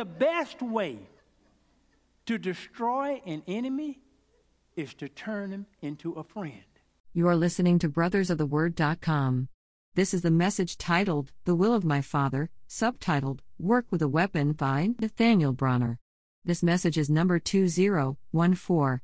the best way to destroy an enemy is to turn him into a friend. You are listening to brothersoftheword.com. This is the message titled, The Will of My Father, subtitled, Work with a Weapon by Nathaniel Bronner. This message is number 2014.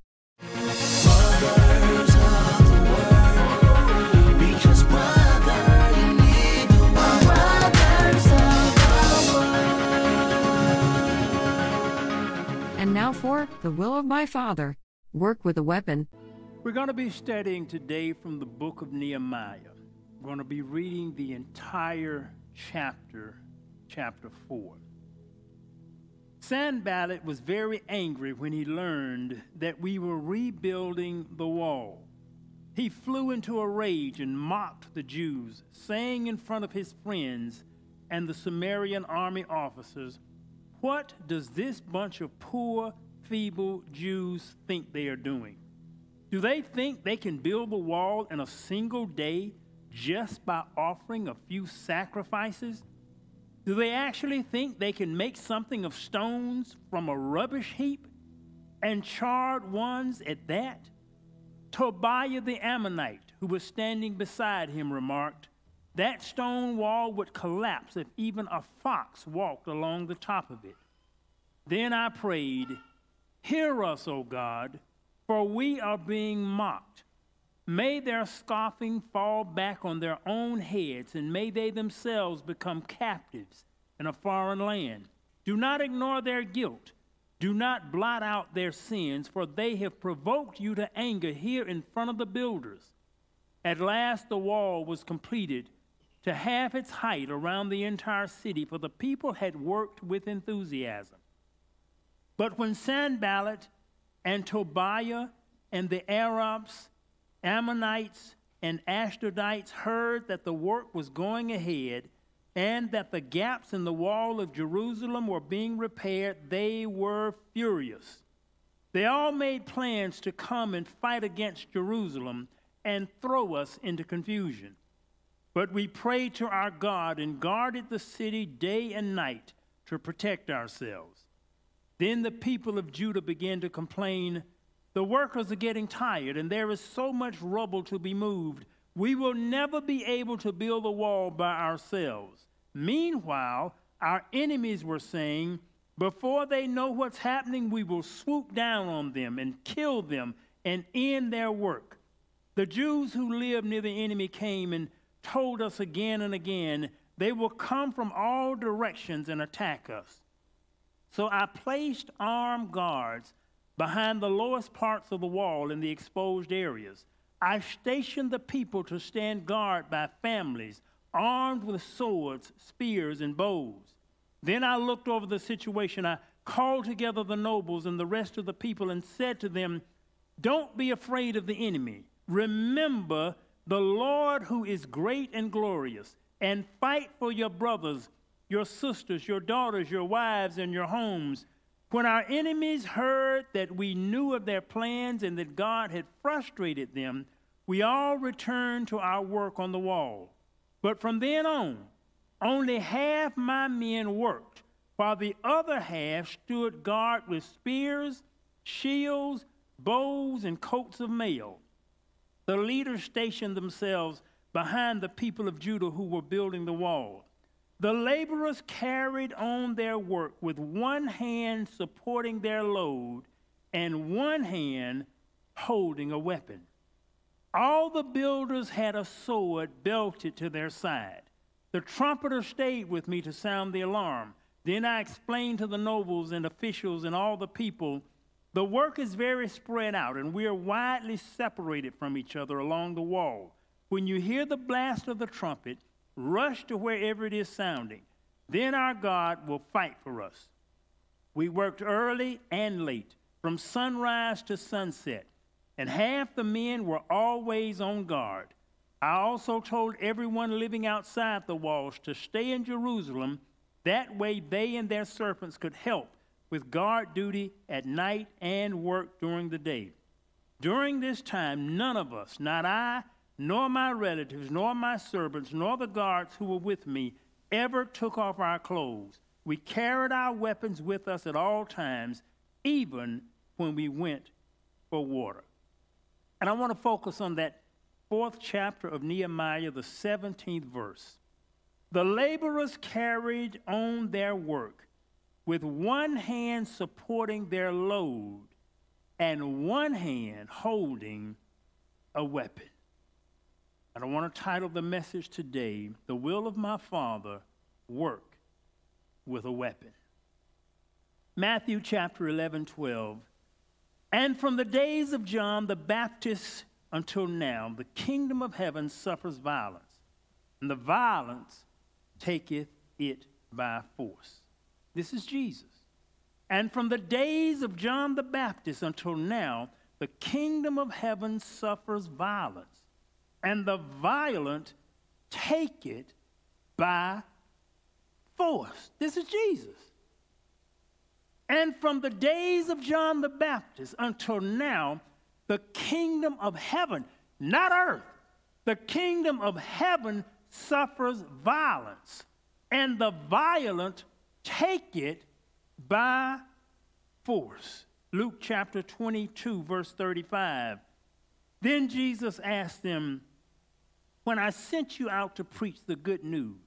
Now for The Will of My Father, Work with a Weapon. We're going to be studying today from the book of Nehemiah. We're going to be reading the entire chapter, chapter 4. Sanballat was very angry when he learned that we were rebuilding the wall. He flew into a rage and mocked the Jews, saying in front of his friends and the Samarian army officers, What does this bunch of poor, feeble Jews think they are doing? Do they think they can build the wall in a single day just by offering a few sacrifices? Do they actually think they can make something of stones from a rubbish heap and charred ones at that? Tobiah the Ammonite, who was standing beside him, remarked, That stone wall would collapse if even a fox walked along the top of it. Then I prayed, Hear us, O God, for we are being mocked. May their scoffing fall back on their own heads, and may they themselves become captives in a foreign land. Do not ignore their guilt. Do not blot out their sins, for they have provoked you to anger here in front of the builders. At last the wall was completed to half its height around the entire city, for the people had worked with enthusiasm. But when Sanballat and Tobiah and the Arabs, Ammonites, and Ashdodites heard that the work was going ahead and that the gaps in the wall of Jerusalem were being repaired, they were furious. They all made plans to come and fight against Jerusalem and throw us into confusion. But we prayed to our God and guarded the city day and night to protect ourselves. Then the people of Judah began to complain The workers are getting tired, and there is so much rubble to be moved. We will never be able to build a wall by ourselves. Meanwhile, our enemies were saying, Before they know what's happening, we will swoop down on them and kill them and end their work. The Jews who lived near the enemy came and told us again and again, They will come from all directions and attack us. So I placed armed guards behind the lowest parts of the wall in the exposed areas. I stationed the people to stand guard by families, armed with swords, spears, and bows. Then I looked over the situation. I called together the nobles and the rest of the people and said to them, Don't be afraid of the enemy. Remember the Lord who is great and glorious, and fight for your brothers your sisters, your daughters, your wives, and your homes. When our enemies heard that we knew of their plans and that God had frustrated them, we all returned to our work on the wall. But from then on, only half my men worked, while the other half stood guard with spears, shields, bows, and coats of mail. The leaders stationed themselves behind the people of Judah who were building the wall. The laborers carried on their work with one hand supporting their load and one hand holding a weapon. All the builders had a sword belted to their side. The trumpeter stayed with me to sound the alarm. Then I explained to the nobles and officials and all the people the work is very spread out, and we are widely separated from each other along the wall. When you hear the blast of the trumpet, rush to wherever it is sounding. Then our God will fight for us. We worked early and late, from sunrise to sunset, and half the men were always on guard. I also told everyone living outside the walls to stay in Jerusalem. That way, they and their servants could help with guard duty at night and work during the day. During this time, none of us, not I, nor my relatives, nor my servants, nor the guards who were with me, ever took off our clothes. We carried our weapons with us at all times, even when we went for water. And I want to focus on that fourth chapter of Nehemiah, the 17th verse. The laborers carried on their work with one hand supporting their load and one hand holding a weapon. And I want to title the message today, The Will of My Father Work with a Weapon. Matthew chapter 11, 12. And from the days of John the Baptist until now, the kingdom of heaven suffers violence, and the violence taketh it by force. This is Jesus. And from the days of John the Baptist until now, the kingdom of heaven suffers violence, and the violent take it by force. This is Jesus. And from the days of John the Baptist until now, the kingdom of heaven, not earth, the kingdom of heaven suffers violence, and the violent take it by force. Luke chapter 22, verse 35. Then Jesus asked them, When I sent you out to preach the good news,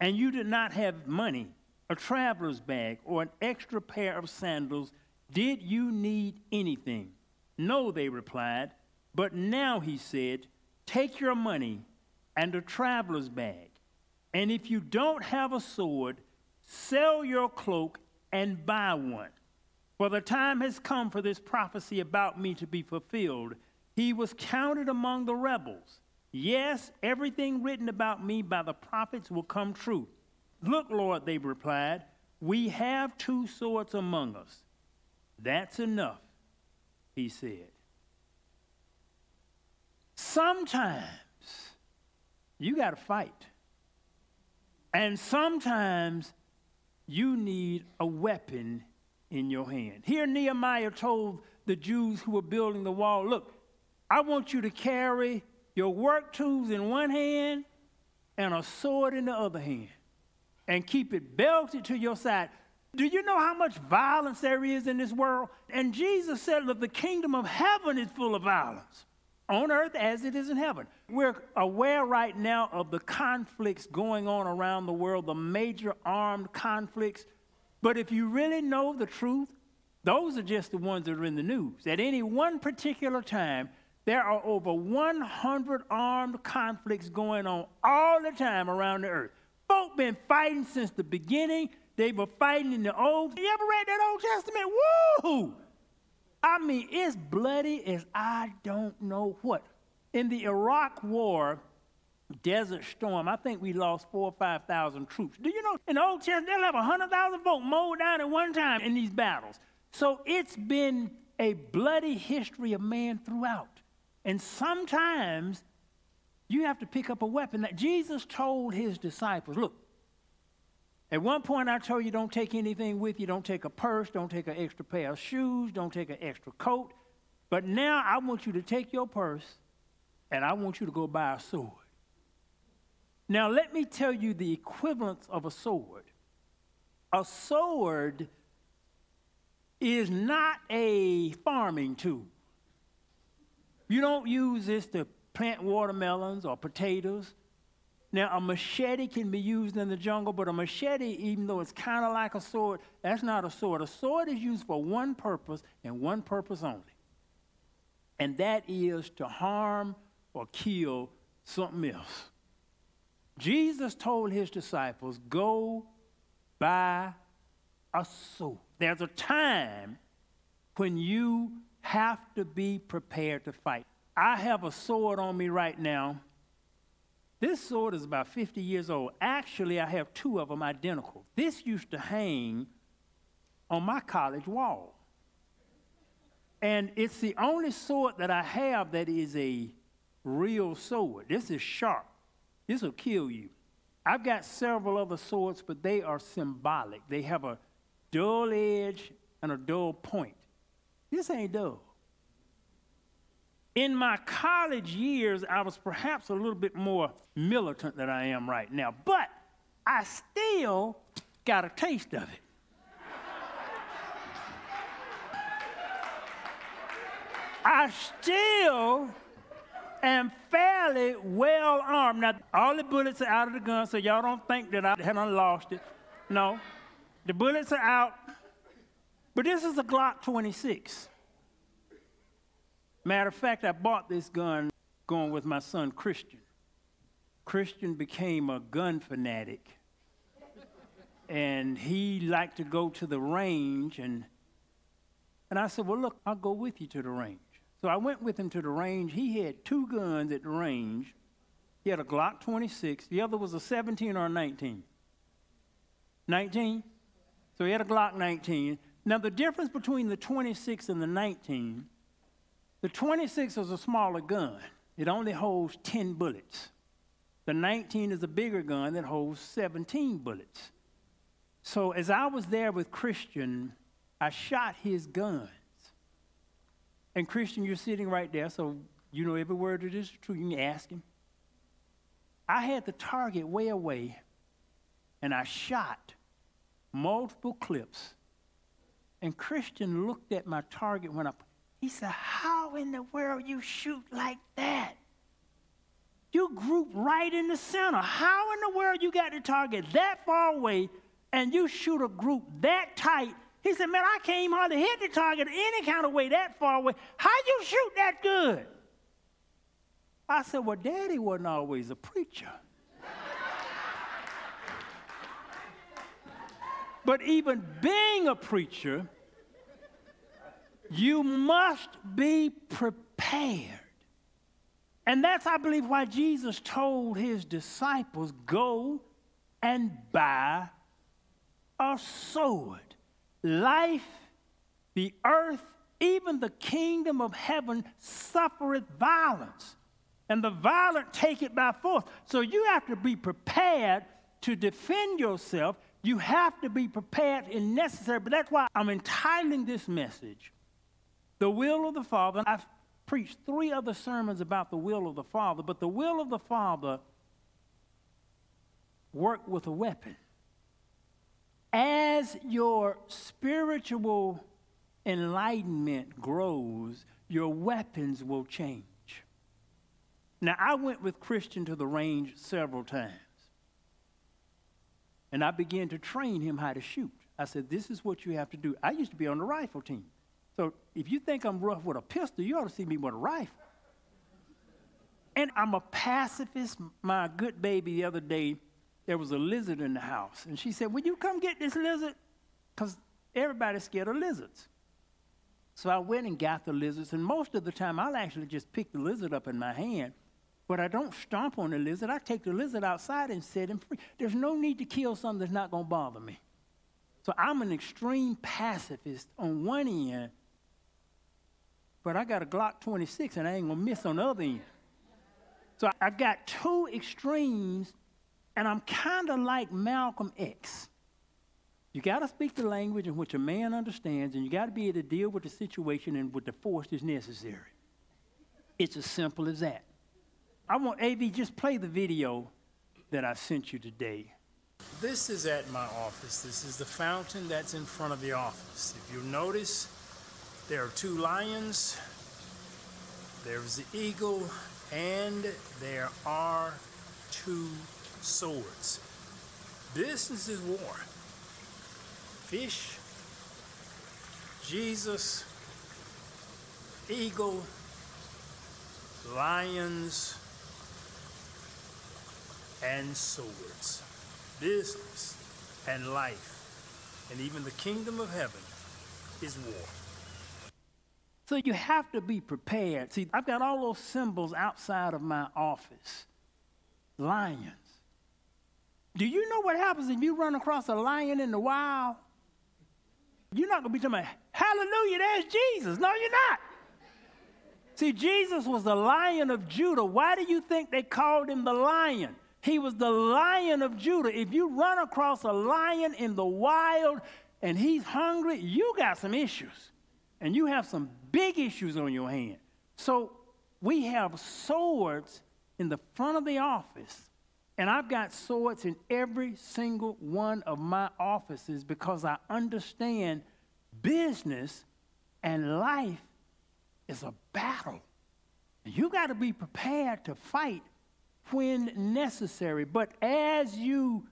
and you did not have money, a traveler's bag, or an extra pair of sandals, did you need anything? No, they replied. But now, he said, Take your money and a traveler's bag. And if you don't have a sword, sell your cloak and buy one. For the time has come for this prophecy about me to be fulfilled. He was counted among the rebels. Yes, everything written about me by the prophets will come true. Look, Lord, they replied, we have two swords among us. That's enough, he said. Sometimes you got to fight. And sometimes you need a weapon in your hand. Here, Nehemiah told the Jews who were building the wall look, I want you to carry your work tools in one hand and a sword in the other hand and keep it belted to your side. Do you know how much violence there is in this world? And Jesus said Look, the kingdom of heaven is full of violence on earth as it is in heaven. We're aware right now of the conflicts going on around the world, the major armed conflicts. But if you really know the truth, those are just the ones that are in the news. At any one particular time, there are over 100 armed conflicts going on all the time around the earth. Folk been fighting since the beginning. They were fighting in the old. You ever read that Old Testament? Woo! I mean, it's bloody as I don't know what. In the Iraq War, Desert Storm, I think we lost four or 5,000 troops. Do you know, in the Old Testament, they'll have 100,000 folk mowed down at one time in these battles. So it's been a bloody history of man throughout. And sometimes you have to pick up a weapon. That Jesus told his disciples, look, at one point, I told you don't take anything with you. Don't take a purse. Don't take an extra pair of shoes. Don't take an extra coat. But now I want you to take your purse and I want you to go buy a sword. Now, let me tell you the equivalence of a sword. A sword is not a farming tool. You don't use this to plant watermelons or potatoes. Now, a machete can be used in the jungle, but a machete, even though it's kind of like a sword, that's not a sword. A sword is used for one purpose and one purpose only, and that is to harm or kill something else. Jesus told his disciples, Go buy a sword. There's a time when you have to be prepared to fight. I have a sword on me right now this sword is about 50 years old. Actually, I have two of them identical. This used to hang on my college wall. And it's the only sword that I have that is a real sword. This is sharp. This will kill you. I've got several other swords, but they are symbolic. They have a dull edge and a dull point. This ain't dull. In my college years, I was perhaps a little bit more militant than I am right now, but I still got a taste of it. I still am fairly well armed. Now, all the bullets are out of the gun, so y'all don't think that I haven't lost it. No, the bullets are out. But this is a Glock 26. Matter of fact, I bought this gun going with my son Christian. Christian became a gun fanatic. and he liked to go to the range and and I said, "Well, look, I'll go with you to the range." So I went with him to the range. He had two guns at the range. He had a Glock 26. The other was a 17 or a 19. 19. So he had a Glock 19. Now the difference between the 26 and the 19, the 26 is a smaller gun. It only holds 10 bullets. The 19 is a bigger gun that holds 17 bullets. So as I was there with Christian, I shot his guns. And Christian, you're sitting right there, so you know every word this is true. You can ask him. I had the target way away, and I shot multiple clips. And Christian looked at my target when I. He said, "How in the world you shoot like that? You group right in the center. How in the world you got the target that far away, and you shoot a group that tight he said, Man, I can't even hardly hit the target any kind of way that far away. How you shoot that good? I said, Well, Daddy wasn't always a preacher. but even being a preacher, you must be prepared. And that's, I believe, why Jesus told his disciples, Go and buy a sword life, the earth, even the kingdom of heaven suffereth violence, and the violent take it by force. So you have to be prepared to defend yourself. You have to be prepared in necessary. But that's why I'm entitling this message, The Will of the Father. I've preached three other sermons about the will of the Father, but the will of the Father work with a weapon as your spiritual enlightenment grows, your weapons will change. Now, I went with Christian to the range several times. And I began to train him how to shoot. I said, This is what you have to do. I used to be on the rifle team. So if you think I'm rough with a pistol, you ought to see me with a rifle. And I'm a pacifist. My good baby the other day there was a lizard in the house. And she said, Will you come get this lizard? Because everybody's scared of lizards. So I went and got the lizards, and most of the time I'll actually just pick the lizard up in my hand. But I don't stomp on the lizard. I take the lizard outside and set him free. There's no need to kill something that's not going to bother me. So I'm an extreme pacifist on one end, but I got a Glock 26 and I ain't to miss on the other end. So I got two extremes and I'm kind of like Malcolm X. You got to speak the language in which a man understands, and you got to be able to deal with the situation and with the force that's necessary. It's as simple as that. I want AV just play the video that I sent you today. This is at my office. This is the fountain that's in front of the office. If you notice, there are two lions, there's the eagle, and there are two swords. Business is war. Fish, Jesus, eagle, lions, and swords. Business and life, and even the kingdom of heaven is war. So you have to be prepared. See, I've got all those symbols outside of my office lions, do you know what happens if you run across a lion in the wild? You're not going to be talking about, hallelujah, there's Jesus. No, you're not. See, Jesus was the lion of Judah. Why do you think they called him the lion? He was the lion of Judah. If you run across a lion in the wild and he's hungry, you got some issues. And you have some big issues on your hand. So we have swords in the front of the office And I've got swords in every single one of my offices because I understand business and life is a battle. You got to be prepared to fight when necessary. But as you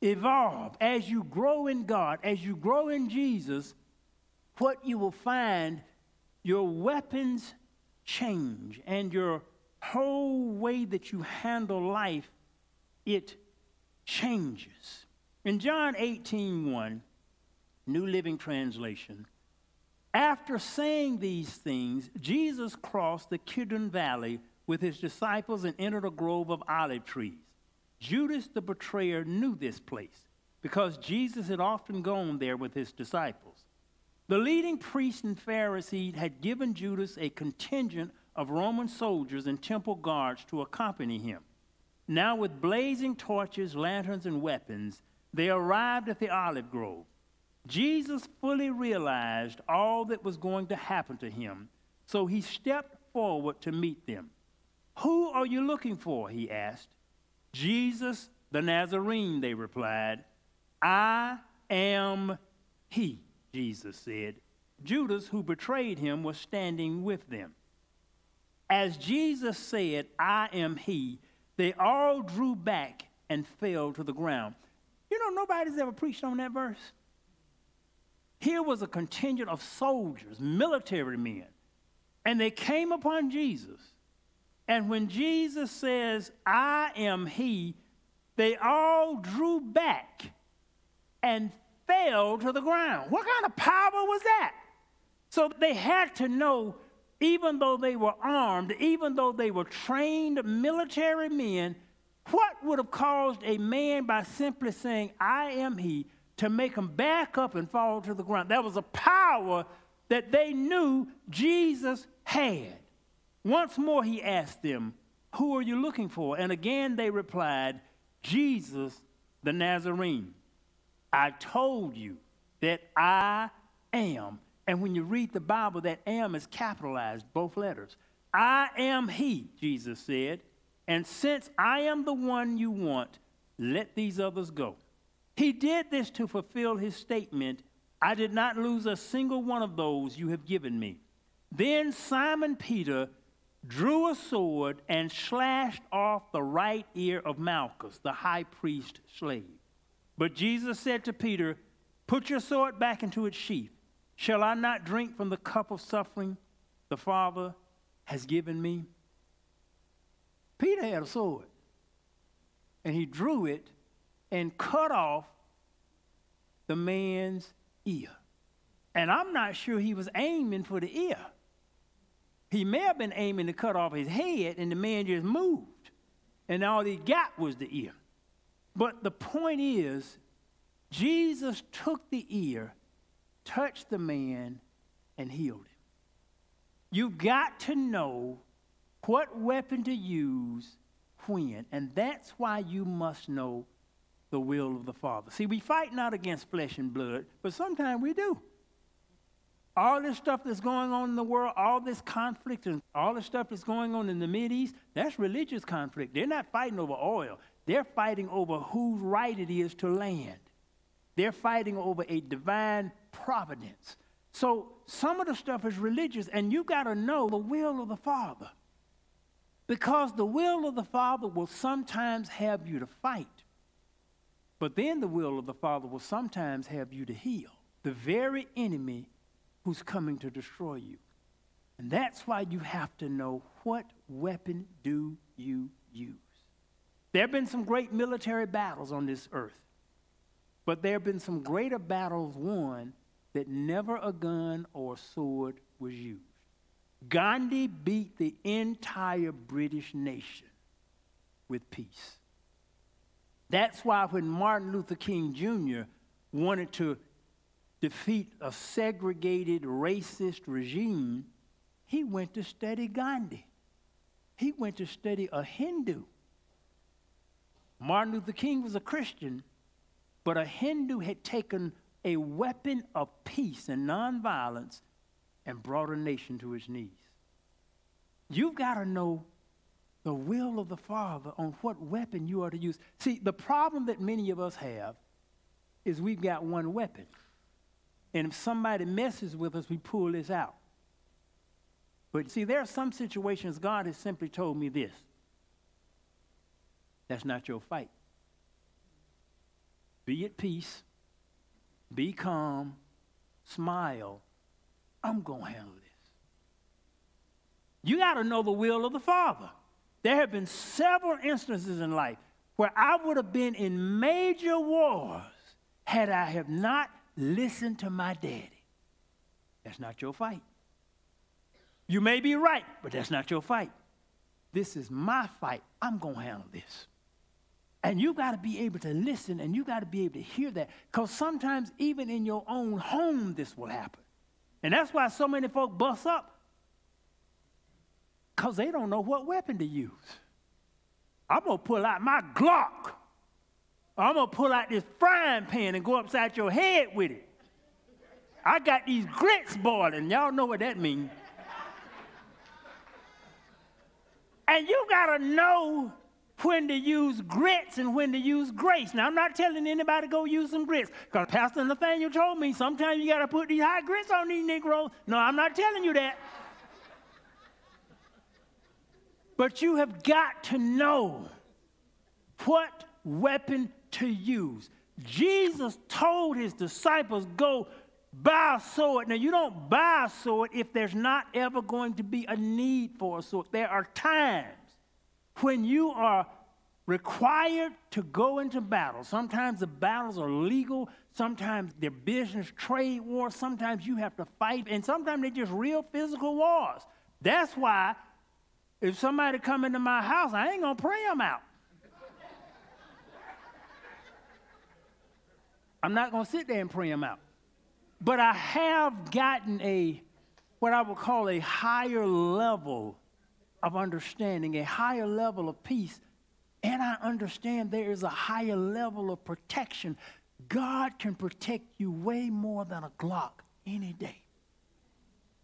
evolve, as you grow in God, as you grow in Jesus, what you will find, your weapons change and your whole way that you handle life, it changes. In John 18 1, New Living Translation, after saying these things, Jesus crossed the Kidron Valley with his disciples and entered a grove of olive trees. Judas the betrayer knew this place because Jesus had often gone there with his disciples. The leading priests and Pharisees had given Judas a contingent of Roman soldiers and temple guards to accompany him. Now, with blazing torches, lanterns, and weapons, they arrived at the olive grove. Jesus fully realized all that was going to happen to him, so he stepped forward to meet them. Who are you looking for? he asked. Jesus the Nazarene, they replied. I am he, Jesus said. Judas, who betrayed him, was standing with them. As Jesus said, I am he, they all drew back and fell to the ground. You know, nobody's ever preached on that verse. Here was a contingent of soldiers, military men, and they came upon Jesus. And when Jesus says, I am he, they all drew back and fell to the ground. What kind of power was that? So they had to know, even though they were armed, even though they were trained military men, what would have caused a man by simply saying, I am he, to make him back up and fall to the ground? That was a power that they knew Jesus had. Once more he asked them, Who are you looking for? And again they replied, Jesus the Nazarene. I told you that I am. And when you read the Bible, that am is capitalized, both letters. I am he, Jesus said. And since I am the one you want, let these others go. He did this to fulfill his statement I did not lose a single one of those you have given me. Then Simon Peter drew a sword and slashed off the right ear of Malchus, the high priest slave. But Jesus said to Peter, Put your sword back into its sheath. Shall I not drink from the cup of suffering the Father has given me? Peter had a sword, and he drew it and cut off the man's ear. And I'm not sure he was aiming for the ear. He may have been aiming to cut off his head, and the man just moved. And all he got was the ear. But the point is, Jesus took the ear, touched the man, and healed him. You've got to know what weapon to use when, and that's why you must know the will of the Father. See, we fight not against flesh and blood, but sometimes we do all this stuff that's going on in the world, all this conflict and all the stuff that's going on in the East, that's religious conflict. They're not fighting over oil. They're fighting over whose right it is to land. They're fighting over a divine providence. So some of the stuff is religious, and you got to know the will of the Father. Because the will of the Father will sometimes have you to fight. But then the will of the Father will sometimes have you to heal. The very enemy who's coming to destroy you. And that's why you have to know what weapon do you use. There have been some great military battles on this earth, but there have been some greater battles won that never a gun or sword was used. Gandhi beat the entire British nation with peace. That's why when Martin Luther King Jr. wanted to defeat a segregated, racist regime, he went to study Gandhi. He went to study a Hindu. Martin Luther King was a Christian, but a Hindu had taken a weapon of peace and nonviolence and brought a nation to its knees. You've got to know the will of the Father on what weapon you are to use. See, the problem that many of us have is we've got one weapon. And if somebody messes with us, we pull this out. But see, there are some situations God has simply told me this that's not your fight. Be at peace, be calm, smile. I'm going to handle this. You got to know the will of the Father. There have been several instances in life where I would have been in major wars had I have not listened to my daddy. That's not your fight. You may be right, but that's not your fight. This is my fight. I'm going to handle this. And you got to be able to listen and you got to be able to hear that. Because sometimes, even in your own home, this will happen. And that's why so many folk bust up. Because they don't know what weapon to use. I'm going to pull out my Glock. I'm going to pull out this frying pan and go upside your head with it. I got these grits boiling. Y'all know what that means. and you got to know when to use grits and when to use grace. Now, I'm not telling anybody go use some grits because Pastor Nathaniel told me sometimes you got to put these high grits on these Negroes. No, I'm not telling you that. But you have got to know what weapon to use. Jesus told his disciples, Go buy a sword. Now, you don't buy a sword if there's not ever going to be a need for a sword. There are times when you are required to go into battle. Sometimes the battles are legal, sometimes they're business trade wars, sometimes you have to fight, and sometimes they're just real physical wars. That's why if somebody come into my house, I ain't gonna pray them out. I'm not gonna sit there and pray them out. But I have gotten a what I would call a higher level of understanding, a higher level of peace, and I understand there is a higher level of protection. God can protect you way more than a Glock any day.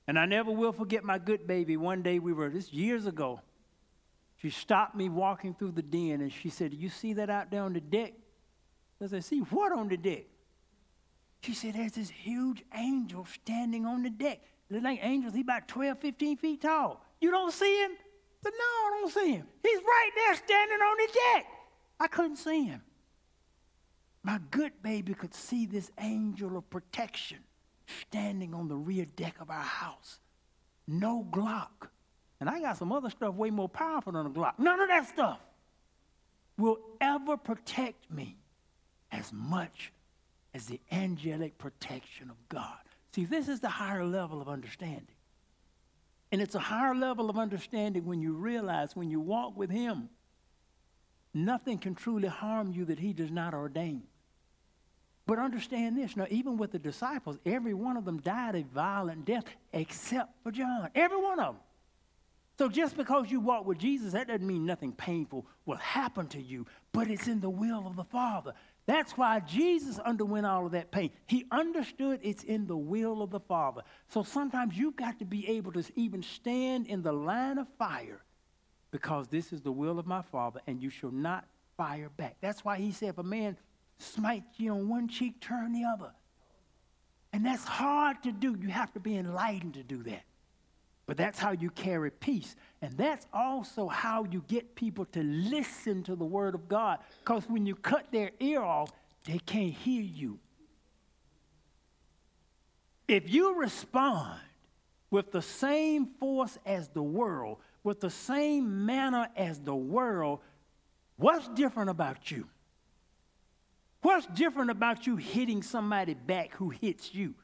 And I never will forget my good baby. One day we were, this years ago, she stopped me walking through the den and she said, You see that out there on the deck? I said, See what on the deck? She said, There's this huge angel standing on the deck. Look like angels, he's about 12, 15 feet tall. You don't see him? Said, No, I don't see him. He's right there standing on the deck. I couldn't see him. My good baby could see this angel of protection standing on the rear deck of our house. No Glock. And I got some other stuff way more powerful than a Glock. None of that stuff will ever protect me as much as the angelic protection of God. See, this is the higher level of understanding. And it's a higher level of understanding when you realize when you walk with Him, nothing can truly harm you that He does not ordain. But understand this now, even with the disciples, every one of them died a violent death except for John. Every one of them. So just because you walk with Jesus, that doesn't mean nothing painful will happen to you, but it's in the will of the Father. That's why Jesus underwent all of that pain. He understood it's in the will of the Father. So sometimes you've got to be able to even stand in the line of fire because this is the will of my Father, and you shall not fire back. That's why he said, if a man smites you on one cheek, turn the other. And that's hard to do. You have to be enlightened to do that. But that's how you carry peace. And that's also how you get people to listen to the word of God. Because when you cut their ear off, they can't hear you. If you respond with the same force as the world, with the same manner as the world, what's different about you? What's different about you hitting somebody back who hits you?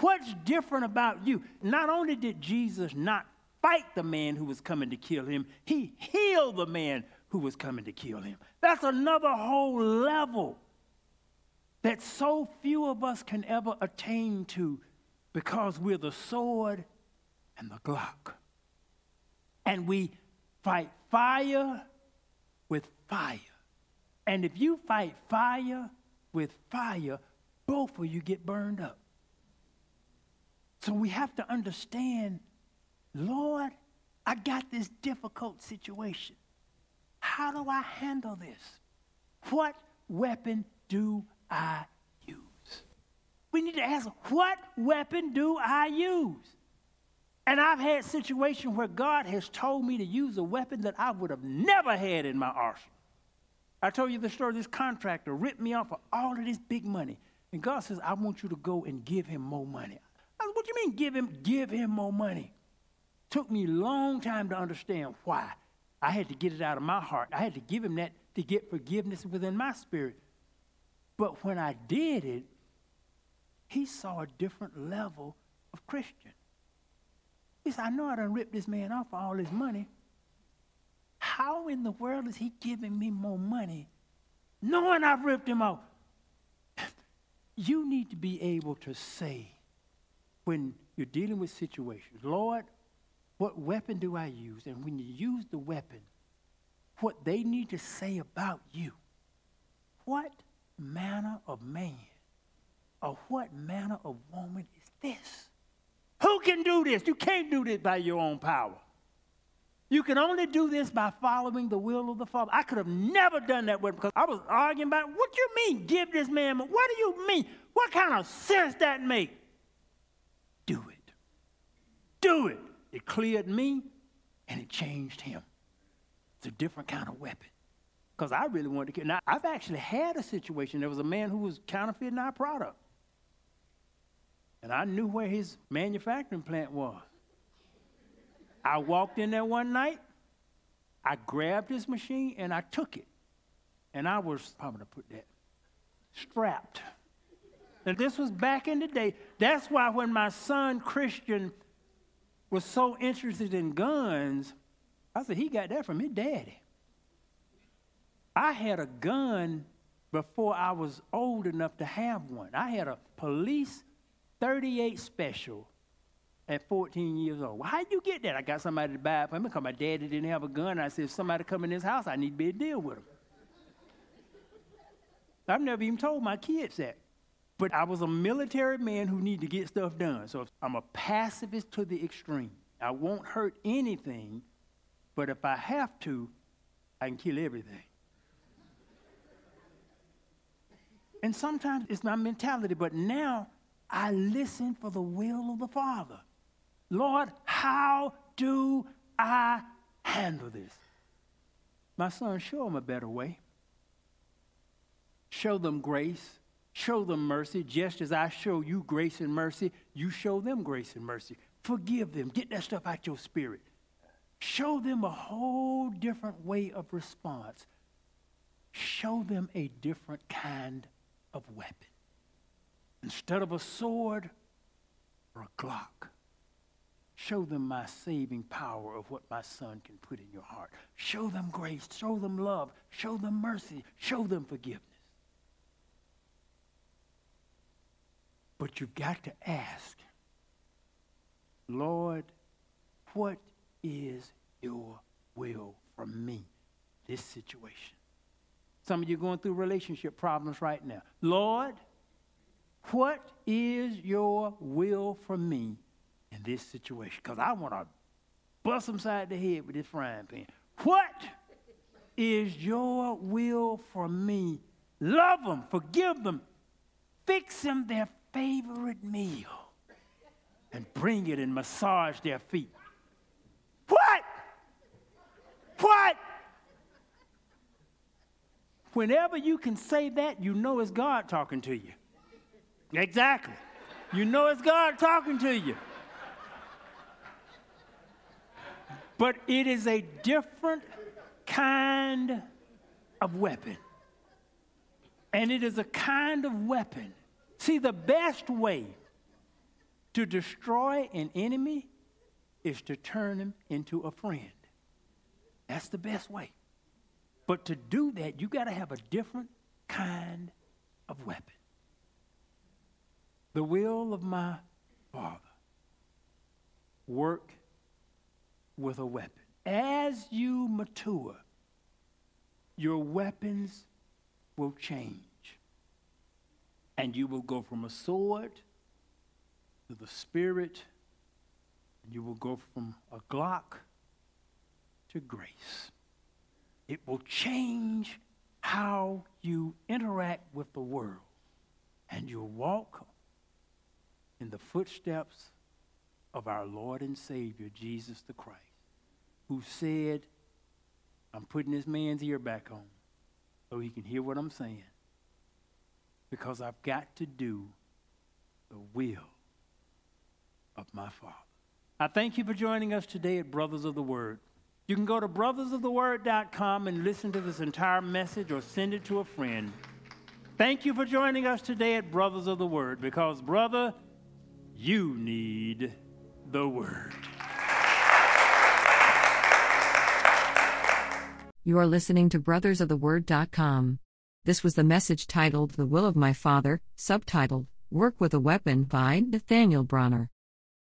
What's different about you? Not only did Jesus not fight the man who was coming to kill him, he healed the man who was coming to kill him. That's another whole level that so few of us can ever attain to because we're the sword and the Glock. And we fight fire with fire. And if you fight fire with fire, both of you get burned up. So we have to understand, Lord, I got this difficult situation. How do I handle this? What weapon do I use? We need to ask, what weapon do I use? And I've had situations where God has told me to use a weapon that I would have never had in my arsenal. I told you the story this contractor ripped me off for all of this big money. And God says, I want you to go and give him more money. What do you mean give him give him more money? Took me a long time to understand why. I had to get it out of my heart. I had to give him that to get forgiveness within my spirit. But when I did it, he saw a different level of Christian. He said, I know I done ripped this man off for all his money. How in the world is he giving me more money knowing I've ripped him off? You need to be able to say when you're dealing with situations, Lord, what weapon do I use? And when you use the weapon, what they need to say about you. What manner of man or what manner of woman is this? Who can do this? You can't do this by your own power. You can only do this by following the will of the Father. I could have never done that with because I was arguing about what do you mean, give this man. What do you mean? What kind of sense that make? Do it. It. Cleared me and it changed him. It's a different kind of weapon. Because I really wanted to. Now, I've actually had a situation. There was a man who was counterfeiting our product. And I knew where his manufacturing plant was. I walked in there one night, I grabbed his machine and I took it. And I was, how to put that? Strapped. And this was back in the day. That's why when my son Christian was so interested in guns, I said, he got that from his daddy. I had a gun before I was old enough to have one. I had a police 38 special at 14 years old. Well, how'd you get that? I got somebody to buy it for me because my daddy didn't have a gun. I said, if somebody come in this house, I need to be a deal with them. I've never even told my kids that. But I was a military man who needed to get stuff done. So I'm a pacifist to the extreme. I won't hurt anything, but if I have to, I can kill everything. And sometimes it's my mentality, but now I listen for the will of the Father. Lord, how do I handle this? My son, show them a better way. Show them grace. Show them mercy. Just as I show you grace and mercy, you show them grace and mercy. Forgive them. Get that stuff out your spirit. Show them a whole different way of response. Show them a different kind of weapon. Instead of a sword or a Glock, show them my saving power of what my son can put in your heart. Show them grace, show them love, show them mercy, show them forgiveness. But you've got to ask, Lord, what is your will from me, this situation? Some of you going through relationship problems right now. Lord, what is your will for me in this situation? Because I want to bust them side the head with this frying pan. What is your will for me? Love them, forgive them, fix them their favorite meal, and bring it and massage their feet. What? What? Whenever you can say that, you know it's God talking to you. Exactly. You know it's God talking to you. But it is a different kind of weapon. And it is a kind of weapon. See, the best way to destroy an enemy is to turn him into a friend. That's the best way. But to do that, you got to have a different kind of weapon the will of my Father. Work with a weapon. As you mature, your weapons will change. And you will go from a sword to the Spirit, and you will go from a Glock to grace. It will change how you interact with the world. And you'll walk in the footsteps of our Lord and Savior, Jesus the Christ, who said, I'm putting this man's ear back on so he can hear what I'm saying. Because I've got to do the will of my Father. I thank you for joining us today at Brothers of the Word. You can go to brothersoftheword.com and listen to this entire message or send it to a friend. Thank you for joining us today at Brothers of the Word because, brother, you need the Word. You are listening to brothersoftheword.com. This was the message titled The Will of My Father, subtitled Work with a Weapon by Nathaniel Bronner.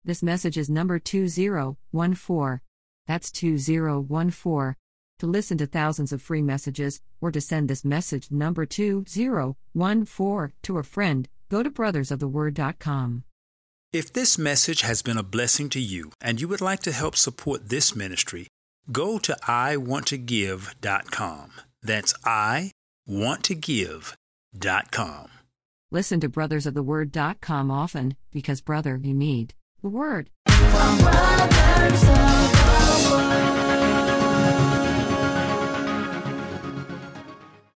This message is number 2014. That's 2014. To listen to thousands of free messages, or to send this message number 2014 to a friend, go to brothersoftheword.com. If this message has been a blessing to you and you would like to help support this ministry, go to iwanttogive.com. That's wanttogive.com. Listen to Brothers of the Word.com often because, brother, you need the Word.